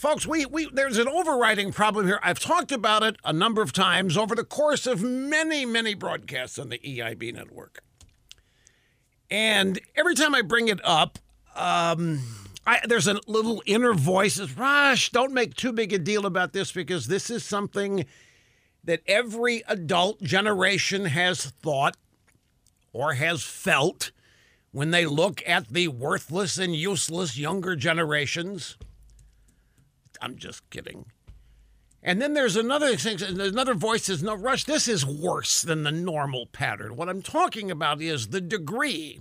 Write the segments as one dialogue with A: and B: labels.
A: folks, we, we there's an overriding problem here. I've talked about it a number of times over the course of many, many broadcasts on the EIB network. And every time I bring it up, um, I, there's a little inner voice says, Rush, don't make too big a deal about this because this is something that every adult generation has thought or has felt when they look at the worthless and useless younger generations. I'm just kidding. And then there's another thing, another voice says, No, Rush, this is worse than the normal pattern. What I'm talking about is the degree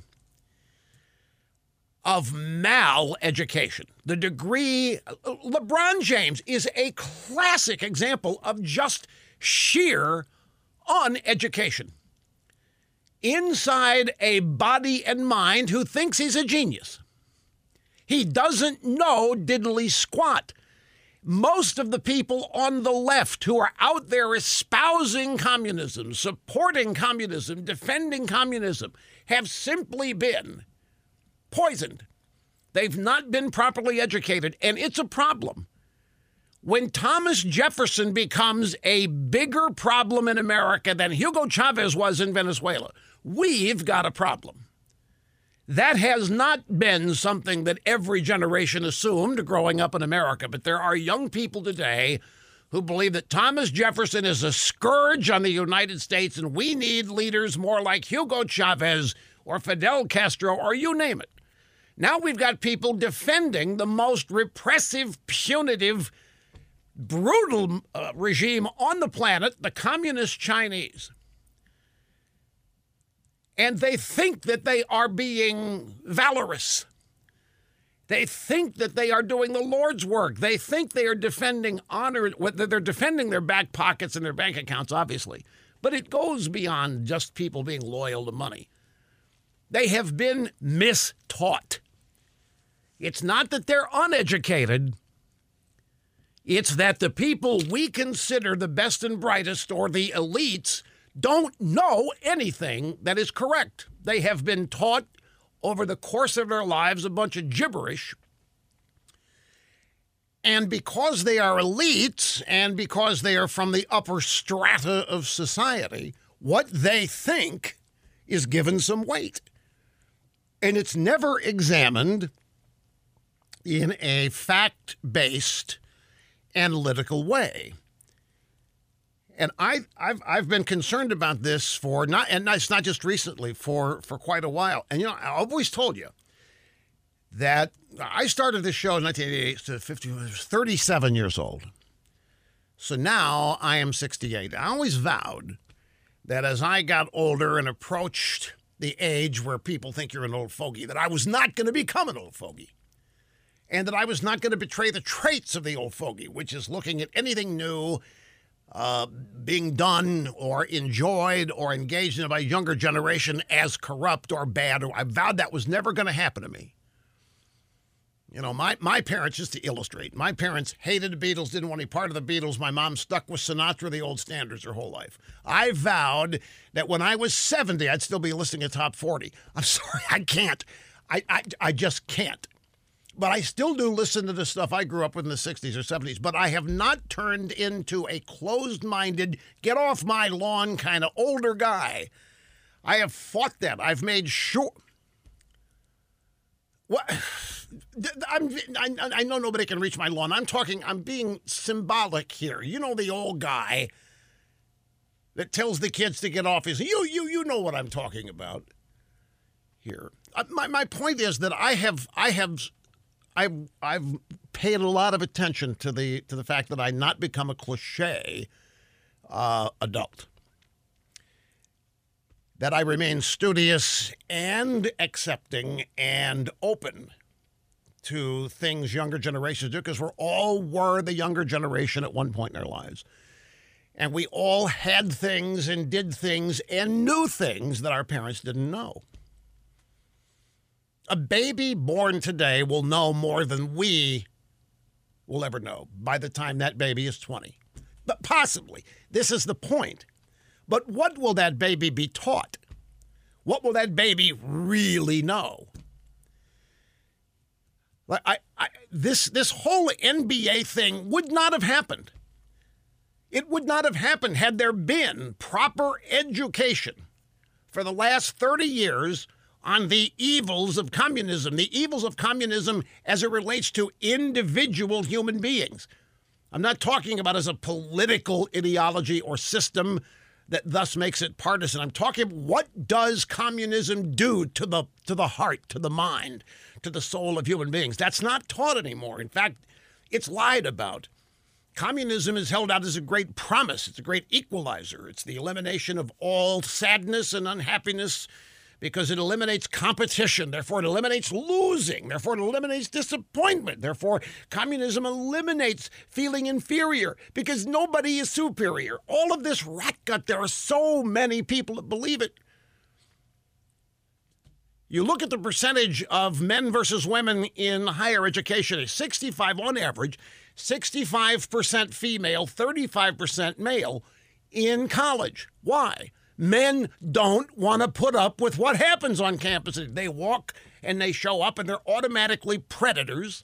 A: of mal education. The degree, LeBron James is a classic example of just sheer uneducation. Inside a body and mind who thinks he's a genius. He doesn't know diddly squat most of the people on the left who are out there espousing communism, supporting communism, defending communism, have simply been poisoned. They've not been properly educated, and it's a problem. When Thomas Jefferson becomes a bigger problem in America than Hugo Chavez was in Venezuela, we've got a problem. That has not been something that every generation assumed growing up in America, but there are young people today who believe that Thomas Jefferson is a scourge on the United States and we need leaders more like Hugo Chavez or Fidel Castro or you name it. Now we've got people defending the most repressive, punitive, brutal uh, regime on the planet, the Communist Chinese and they think that they are being valorous. They think that they are doing the Lord's work. They think they are defending honor, they're defending their back pockets and their bank accounts, obviously. But it goes beyond just people being loyal to money. They have been mistaught. It's not that they're uneducated, it's that the people we consider the best and brightest or the elites don't know anything that is correct. They have been taught over the course of their lives a bunch of gibberish. And because they are elites and because they are from the upper strata of society, what they think is given some weight. And it's never examined in a fact based analytical way. And I, I've, I've been concerned about this for not, and it's not just recently, for, for quite a while. And, you know, I've always told you that I started this show in 1988, so 50, 37 years old. So now I am 68. I always vowed that as I got older and approached the age where people think you're an old fogey, that I was not going to become an old fogey. And that I was not going to betray the traits of the old fogey, which is looking at anything new uh, being done or enjoyed or engaged in by a younger generation as corrupt or bad. I vowed that was never going to happen to me. You know, my, my parents, just to illustrate, my parents hated the Beatles, didn't want any part of the Beatles. My mom stuck with Sinatra, the old standards, her whole life. I vowed that when I was 70, I'd still be listening to Top 40. I'm sorry, I can't. I, I, I just can't but I still do listen to the stuff I grew up with in the 60s or 70s, but I have not turned into a closed minded, get off my lawn kind of older guy. I have fought that. I've made sure. What? I'm, I, I know nobody can reach my lawn. I'm talking, I'm being symbolic here. You know, the old guy that tells the kids to get off his. You, you, you know what I'm talking about here. Uh, my, my point is that I have, I have I've I've paid a lot of attention to the to the fact that I not become a cliche uh, adult. That I remain studious and accepting and open to things younger generations do because we're all were the younger generation at one point in our lives. And we all had things and did things and knew things that our parents didn't know a baby born today will know more than we will ever know by the time that baby is 20. But possibly. This is the point. But what will that baby be taught? What will that baby really know? Like I, I, this this whole NBA thing would not have happened. It would not have happened had there been proper education for the last 30 years on the evils of communism, the evils of communism as it relates to individual human beings. I'm not talking about as a political ideology or system that thus makes it partisan. I'm talking what does communism do to the to the heart, to the mind, to the soul of human beings? That's not taught anymore. In fact, it's lied about. Communism is held out as a great promise. It's a great equalizer. It's the elimination of all sadness and unhappiness because it eliminates competition. Therefore, it eliminates losing. Therefore, it eliminates disappointment. Therefore, communism eliminates feeling inferior because nobody is superior. All of this rat gut, there are so many people that believe it. You look at the percentage of men versus women in higher education, 65 on average, 65% female, 35% male in college. Why? Men don't want to put up with what happens on campuses. They walk and they show up and they're automatically predators.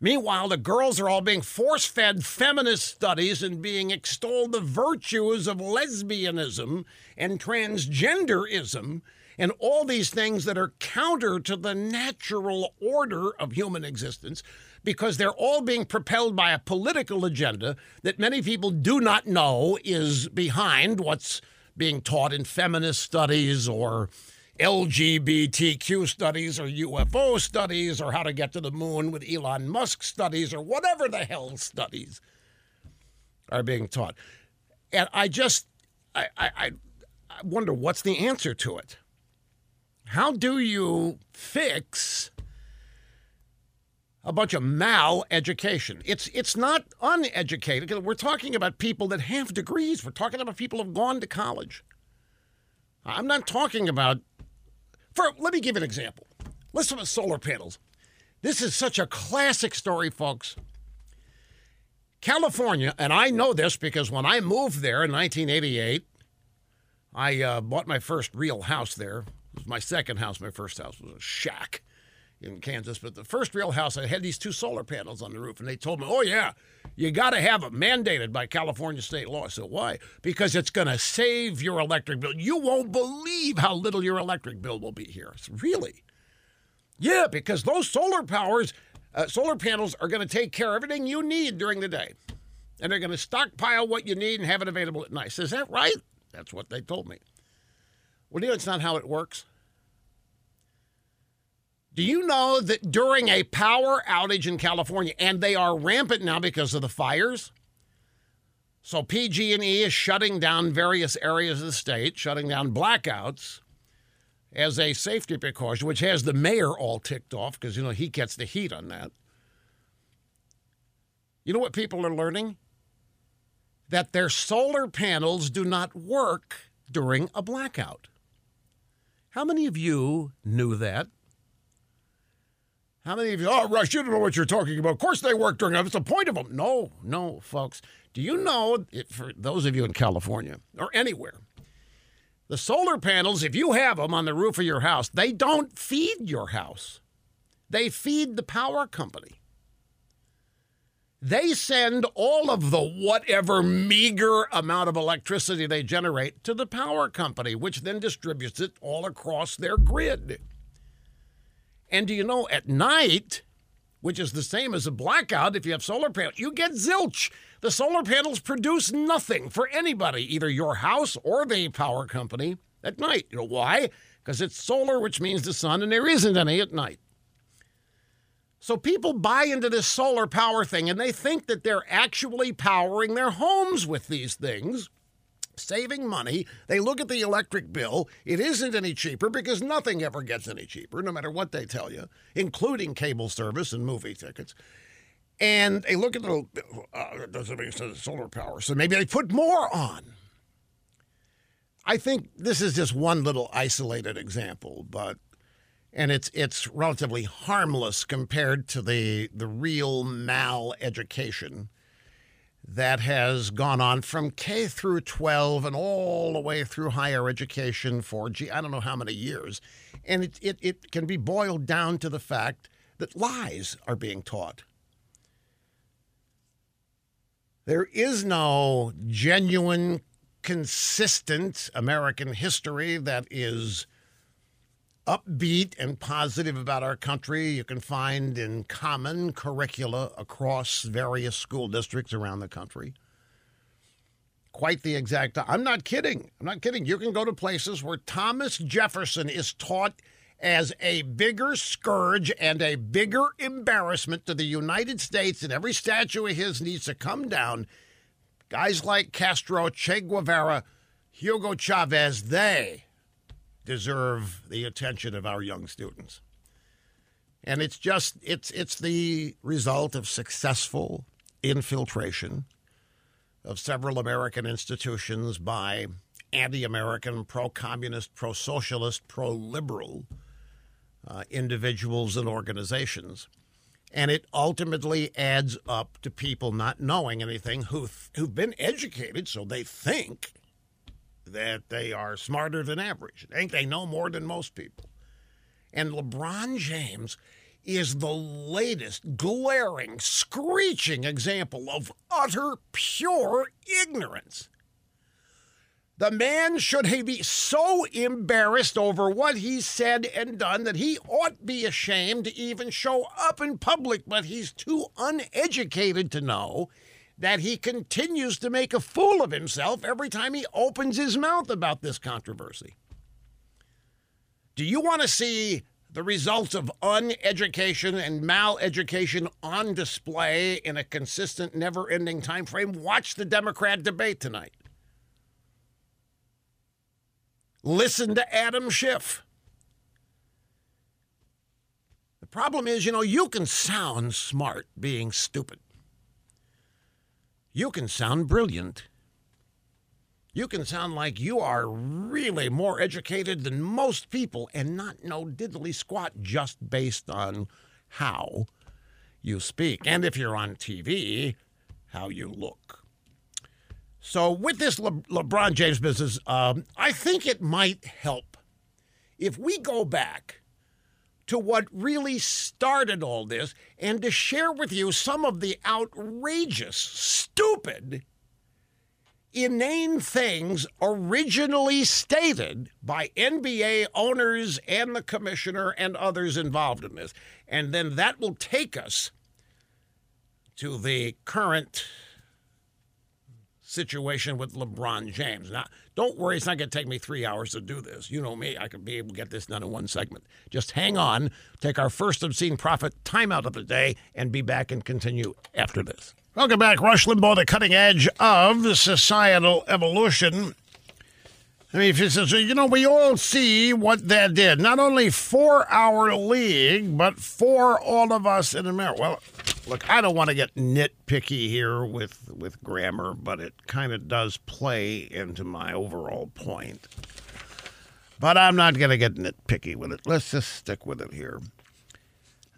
A: Meanwhile, the girls are all being force fed feminist studies and being extolled the virtues of lesbianism and transgenderism and all these things that are counter to the natural order of human existence because they're all being propelled by a political agenda that many people do not know is behind what's being taught in feminist studies or LGBTQ studies or UFO studies or how to get to the moon with Elon Musk studies or whatever the hell studies are being taught. And I just, I, I, I wonder what's the answer to it? How do you fix a bunch of mal education. It's it's not uneducated. We're talking about people that have degrees. We're talking about people who've gone to college. I'm not talking about. For let me give an example. Listen to solar panels. This is such a classic story, folks. California, and I know this because when I moved there in 1988, I uh, bought my first real house there. It was my second house. My first house was a shack in Kansas, but the first real house I had these two solar panels on the roof, and they told me, "Oh yeah, you got to have it mandated by California state law." So why? Because it's going to save your electric bill. You won't believe how little your electric bill will be here. Really, yeah, because those solar powers, uh, solar panels are going to take care of everything you need during the day, and they're going to stockpile what you need and have it available at night. Is that right? That's what they told me. Well, you know, it's not how it works. Do you know that during a power outage in California, and they are rampant now because of the fires? So PG&E is shutting down various areas of the state, shutting down blackouts as a safety precaution, which has the mayor all ticked off because you know he gets the heat on that. You know what people are learning? That their solar panels do not work during a blackout. How many of you knew that? How many of you, oh, Rush, you don't know what you're talking about. Of course they work during, that's the point of them. No, no, folks. Do you know, for those of you in California or anywhere, the solar panels, if you have them on the roof of your house, they don't feed your house. They feed the power company. They send all of the whatever meager amount of electricity they generate to the power company, which then distributes it all across their grid. And do you know at night, which is the same as a blackout if you have solar panels, you get zilch. The solar panels produce nothing for anybody, either your house or the power company at night. You know why? Because it's solar, which means the sun, and there isn't any at night. So people buy into this solar power thing and they think that they're actually powering their homes with these things saving money. They look at the electric bill. It isn't any cheaper because nothing ever gets any cheaper, no matter what they tell you, including cable service and movie tickets. And they look at the uh, doesn't make sense solar power, so maybe they put more on. I think this is just one little isolated example, but and it's it's relatively harmless compared to the the real mal education that has gone on from K through 12 and all the way through higher education for, gee, I don't know how many years. And it, it, it can be boiled down to the fact that lies are being taught. There is no genuine, consistent American history that is upbeat and positive about our country. You can find in common curricula across various school districts around the country. Quite the exact. I'm not kidding. I'm not kidding. You can go to places where Thomas Jefferson is taught as a bigger scourge and a bigger embarrassment to the United States, and every statue of his needs to come down. Guys like Castro, Che Guevara, Hugo Chavez, they deserve the attention of our young students. And it's just it's it's the result of successful infiltration of several American institutions by anti-American, pro-communist, pro-socialist, pro-liberal uh, individuals and organizations. And it ultimately adds up to people not knowing anything who who've been educated, so they think that they are smarter than average. They think they know more than most people. And LeBron James is the latest glaring, screeching example of utter, pure ignorance. The man should be so embarrassed over what he said and done that he ought be ashamed to even show up in public, but he's too uneducated to know that he continues to make a fool of himself every time he opens his mouth about this controversy. Do you want to see the results of uneducation and maleducation on display in a consistent, never ending time frame? Watch the Democrat debate tonight. Listen to Adam Schiff. The problem is, you know, you can sound smart being stupid. You can sound brilliant. You can sound like you are really more educated than most people and not know diddly squat just based on how you speak. And if you're on TV, how you look. So, with this Le- LeBron James business, um, I think it might help if we go back to what really started all this and to share with you some of the outrageous, stupid, inane things originally stated by NBA owners and the commissioner and others involved in this. And then that will take us to the current situation with LeBron James. Now, don't worry, it's not going to take me three hours to do this. You know me, I could be able to get this done in one segment. Just hang on, take our first obscene profit timeout of the day, and be back and continue after this. Welcome back, Rush Limbaugh, the cutting edge of societal evolution. I mean, so you know, we all see what that did. Not only for our league, but for all of us in America. Well, look, I don't want to get nitpicky here with, with grammar, but it kind of does play into my overall point. But I'm not going to get nitpicky with it. Let's just stick with it here.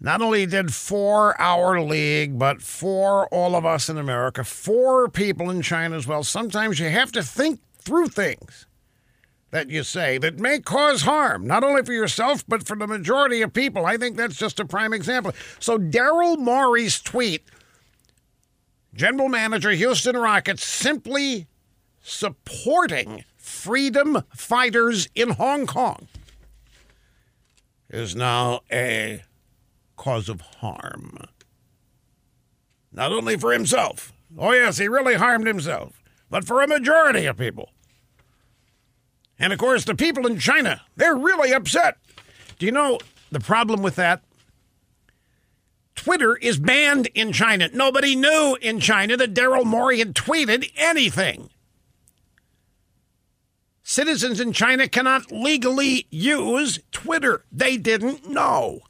A: Not only did for our league, but for all of us in America, for people in China as well. Sometimes you have to think through things that you say that may cause harm, not only for yourself, but for the majority of people. I think that's just a prime example. So, Daryl Morey's tweet, general manager, Houston Rockets, simply supporting freedom fighters in Hong Kong, is now a cause of harm. Not only for himself. Oh, yes, he really harmed himself, but for a majority of people. And of course, the people in China, they're really upset. Do you know the problem with that? Twitter is banned in China. Nobody knew in China that Daryl Morey had tweeted anything. Citizens in China cannot legally use Twitter. They didn't know.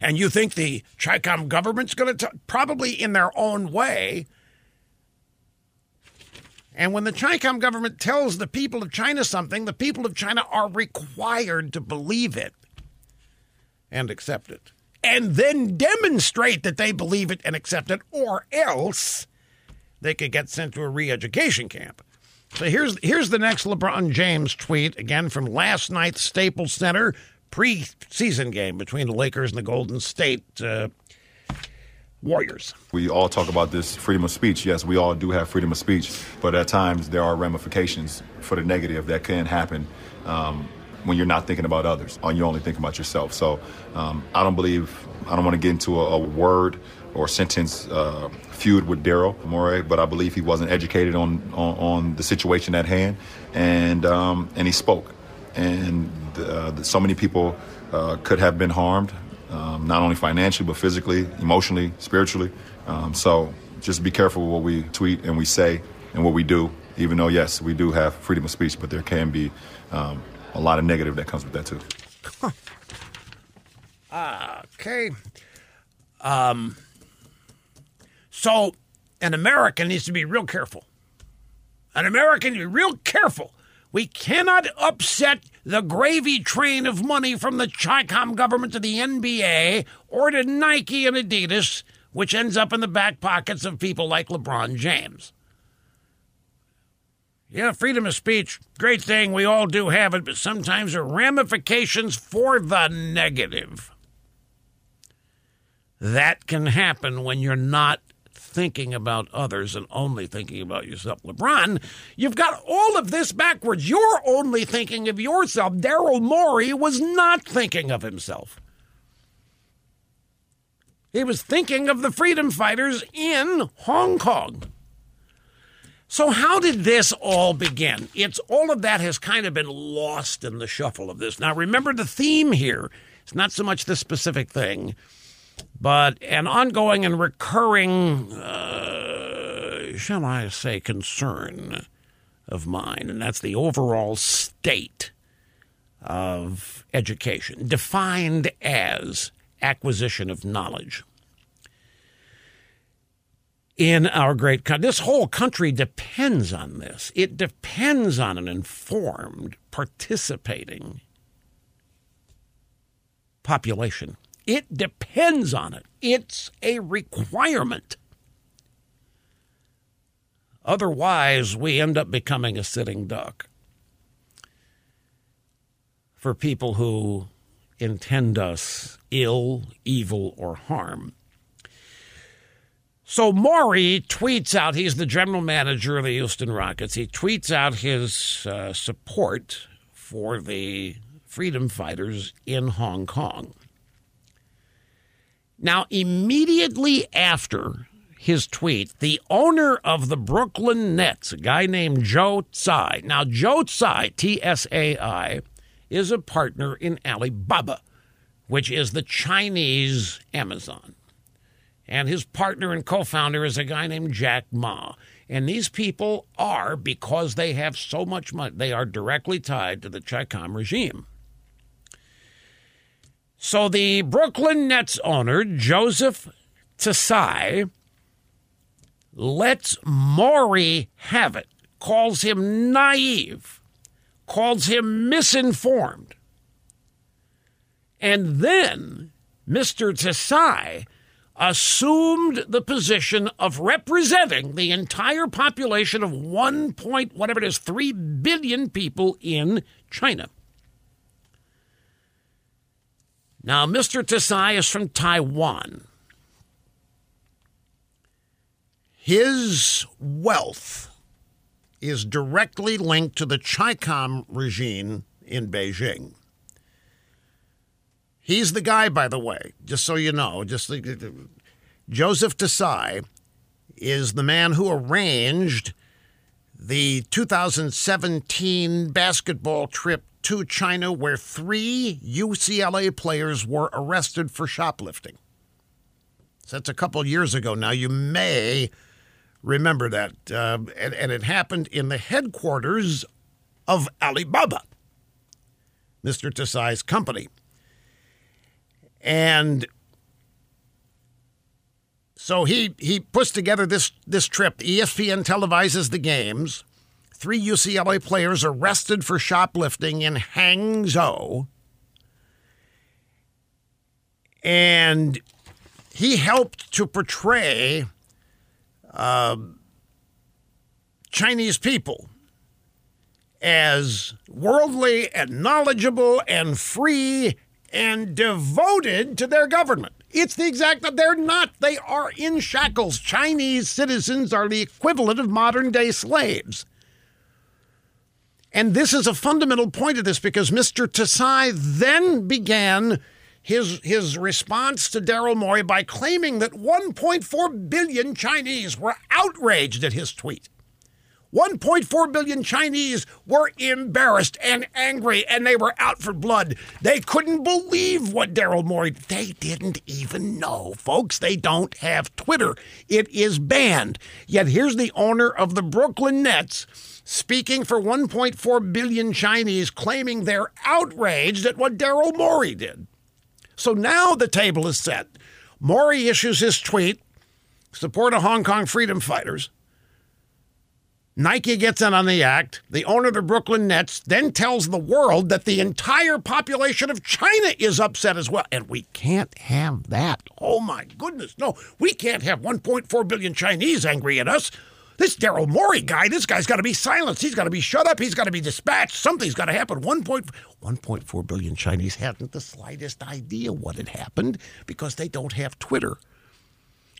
A: And you think the CHICOM government's going to, probably in their own way, and when the CHICOM government tells the people of China something, the people of China are required to believe it and accept it. And then demonstrate that they believe it and accept it, or else they could get sent to a re education camp. So here's, here's the next LeBron James tweet, again from last night's Staples Center preseason game between the Lakers and the Golden State uh, Warriors.
B: We all talk about this freedom of speech. Yes, we all do have freedom of speech, but at times there are ramifications for the negative that can happen. Um, when you're not thinking about others, or you're only thinking about yourself. So um, I don't believe, I don't want to get into a, a word or sentence uh, feud with Daryl Morey, but I believe he wasn't educated on, on, on the situation at hand, and um, and he spoke, and uh, so many people uh, could have been harmed, um, not only financially but physically, emotionally, spiritually. Um, so just be careful what we tweet and we say and what we do. Even though yes, we do have freedom of speech, but there can be um, a lot of negative that comes with that too.
A: Okay. Um. So, an American needs to be real careful. An American, be real careful. We cannot upset the gravy train of money from the Chi-Com government to the NBA or to Nike and Adidas, which ends up in the back pockets of people like LeBron James. Yeah, freedom of speech, great thing. We all do have it, but sometimes there are ramifications for the negative. That can happen when you're not thinking about others and only thinking about yourself. LeBron, you've got all of this backwards. You're only thinking of yourself. Daryl Morey was not thinking of himself. He was thinking of the freedom fighters in Hong Kong. So, how did this all begin? It's all of that has kind of been lost in the shuffle of this. Now, remember the theme here. It's not so much the specific thing, but an ongoing and recurring, uh, shall I say, concern of mine, and that's the overall state of education, defined as acquisition of knowledge in our great country. This whole country depends on this. It depends on an informed, participating population. It depends on it. It's a requirement. Otherwise, we end up becoming a sitting duck for people who intend us ill, evil, or harm. So Morey tweets out, he's the general manager of the Houston Rockets. He tweets out his uh, support for the freedom fighters in Hong Kong. Now, immediately after his tweet, the owner of the Brooklyn Nets, a guy named Joe Tsai. Now, Joe Tsai, T S A I, is a partner in Alibaba, which is the Chinese Amazon and his partner and co founder is a guy named Jack Ma. And these people are, because they have so much money, they are directly tied to the Chi-Com regime. So the Brooklyn Nets owner, Joseph Tsai, lets Morey have it, calls him naive, calls him misinformed. And then Mr. Tsai assumed the position of representing the entire population of 1 point whatever it is 3 billion people in China. Now Mr. Tsai is from Taiwan. His wealth is directly linked to the Chi-Com regime in Beijing. He's the guy, by the way, just so you know. Just Joseph Tsai is the man who arranged the 2017 basketball trip to China, where three UCLA players were arrested for shoplifting. So that's a couple years ago now. You may remember that. Uh, and, and it happened in the headquarters of Alibaba, Mr. Tsai's company. And so he he puts together this this trip. ESPN televises the games. Three UCLA players arrested for shoplifting in Hangzhou. And he helped to portray uh, Chinese people as worldly and knowledgeable and free and devoted to their government. It's the exact that they're not. They are in shackles. Chinese citizens are the equivalent of modern day slaves. And this is a fundamental point of this because Mr. Tsai then began his, his response to Daryl Morey by claiming that 1.4 billion Chinese were outraged at his tweet. 1.4 billion Chinese were embarrassed and angry, and they were out for blood. They couldn't believe what Daryl Morey. They didn't even know, folks. They don't have Twitter. It is banned. Yet here's the owner of the Brooklyn Nets speaking for 1.4 billion Chinese, claiming they're outraged at what Daryl Morey did. So now the table is set. Morey issues his tweet, support of Hong Kong freedom fighters. Nike gets in on the act. The owner of the Brooklyn Nets then tells the world that the entire population of China is upset as well. And we can't have that. Oh my goodness. No, we can't have 1.4 billion Chinese angry at us. This Daryl Morey guy, this guy's got to be silenced. He's got to be shut up. He's got to be dispatched. Something's got to happen. 1.4 billion Chinese hadn't the slightest idea what had happened because they don't have Twitter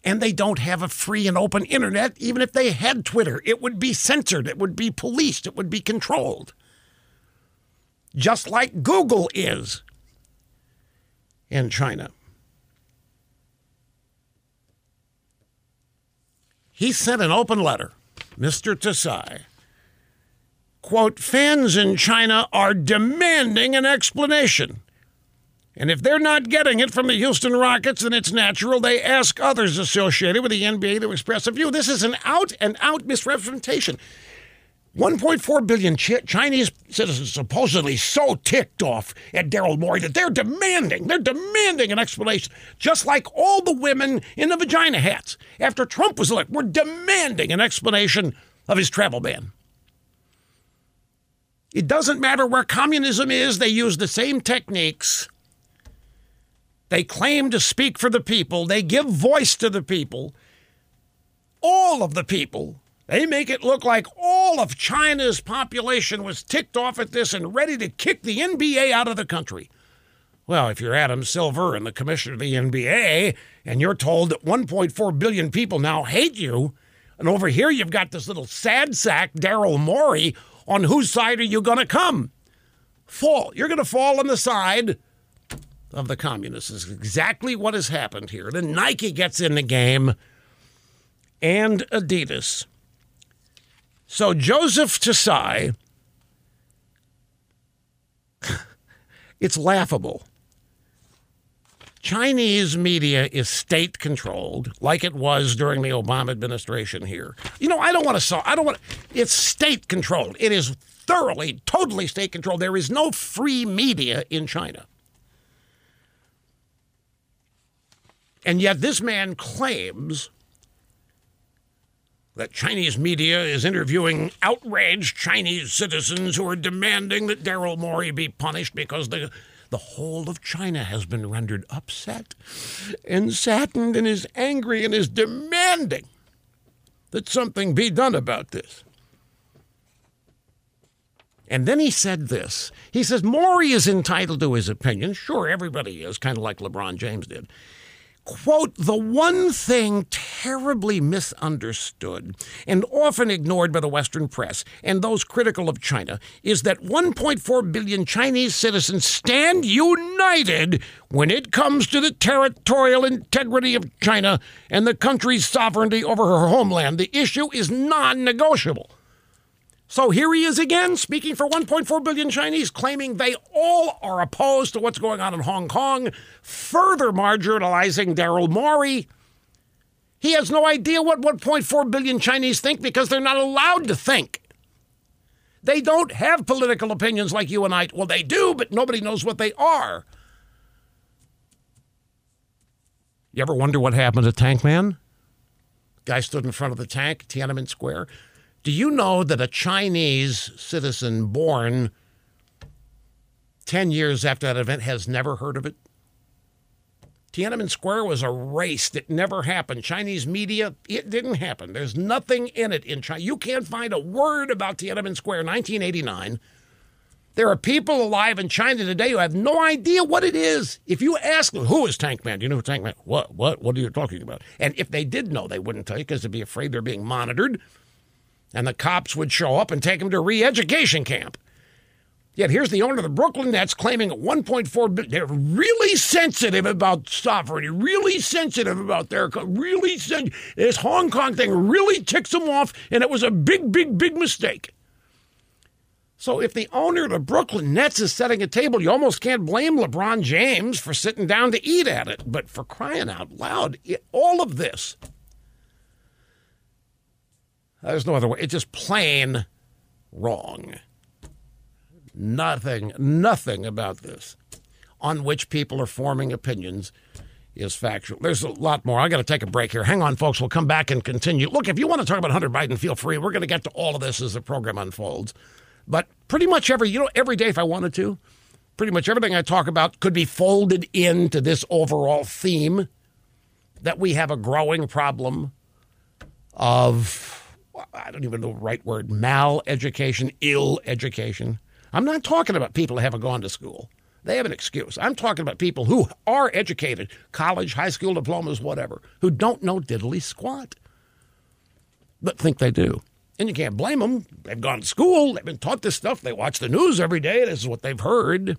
A: and they don't have a free and open internet. Even if they had Twitter, it would be censored, it would be policed, it would be controlled. Just like Google is in China. He sent an open letter, Mr. Tsai. Quote, fans in China are demanding an explanation. And if they're not getting it from the Houston Rockets, then it's natural they ask others associated with the NBA to express a view. This is an out and out misrepresentation. 1.4 billion Ch- Chinese citizens supposedly so ticked off at Daryl Morey that they're demanding, they're demanding an explanation, just like all the women in the vagina hats after Trump was elected were demanding an explanation of his travel ban. It doesn't matter where communism is, they use the same techniques they claim to speak for the people. They give voice to the people. All of the people. They make it look like all of China's population was ticked off at this and ready to kick the NBA out of the country. Well, if you're Adam Silver and the commissioner of the NBA, and you're told that 1.4 billion people now hate you, and over here you've got this little sad sack, Daryl Morey, on whose side are you going to come? Fall. You're going to fall on the side of the communists. Is exactly what has happened here. Then Nike gets in the game and Adidas. So Joseph Tsai, it's laughable. Chinese media is state controlled, like it was during the Obama administration here. You know, I don't want to saw. I don't want. It's state controlled. It is thoroughly, totally state controlled. There is no free media in China. And yet, this man claims that Chinese media is interviewing outraged Chinese citizens who are demanding that Daryl Morey be punished because the, the whole of China has been rendered upset and saddened and is angry and is demanding that something be done about this. And then he said this. He says Morey is entitled to his opinion. Sure, everybody is, kind of like LeBron James did quote, the one thing terribly misunderstood and often ignored by the Western press and those critical of China is that 1.4 billion Chinese citizens stand united when it comes to the territorial integrity of China and the country's sovereignty over her homeland. The issue is non negotiable. So here he is again, speaking for 1.4 billion Chinese, claiming they all are opposed to what's going on in Hong Kong, further marginalizing Daryl Morey. He has no idea what 1.4 billion Chinese think because they're not allowed to think. They don't have political opinions like you and I. Well, they do, but nobody knows what they are. You ever wonder what happened to Tank Man? Guy stood in front of the tank, Tiananmen Square. Do you know that a Chinese citizen born 10 years after that event has never heard of it? Tiananmen Square was erased. It never happened. Chinese media, it didn't happen. There's nothing in it in China. You can't find a word about Tiananmen Square 1989. There are people alive in China today who have no idea what it is. If you ask them, who is Tank Man? Do you know who Tank Man? What? What? What are you talking about? And if they did know, they wouldn't tell you because they'd be afraid they're being monitored. And the cops would show up and take them to re-education camp. Yet here's the owner of the Brooklyn Nets claiming at 1.4 billion. They're really sensitive about sovereignty, really sensitive about their, really sensitive. This Hong Kong thing really ticks them off, and it was a big, big, big mistake. So if the owner of the Brooklyn Nets is setting a table, you almost can't blame LeBron James for sitting down to eat at it. But for crying out loud, all of this, there's no other way. It's just plain wrong. Nothing, nothing about this on which people are forming opinions is factual. There's a lot more. I got to take a break here. Hang on, folks. We'll come back and continue. Look, if you want to talk about Hunter Biden, feel free. We're going to get to all of this as the program unfolds. But pretty much every, you know, every day if I wanted to, pretty much everything I talk about could be folded into this overall theme that we have a growing problem of, I don't even know the right word, mal education, ill education. I'm not talking about people who haven't gone to school. They have an excuse. I'm talking about people who are educated, college, high school diplomas, whatever, who don't know diddly squat, but think they do. And you can't blame them. They've gone to school, they've been taught this stuff, they watch the news every day, this is what they've heard.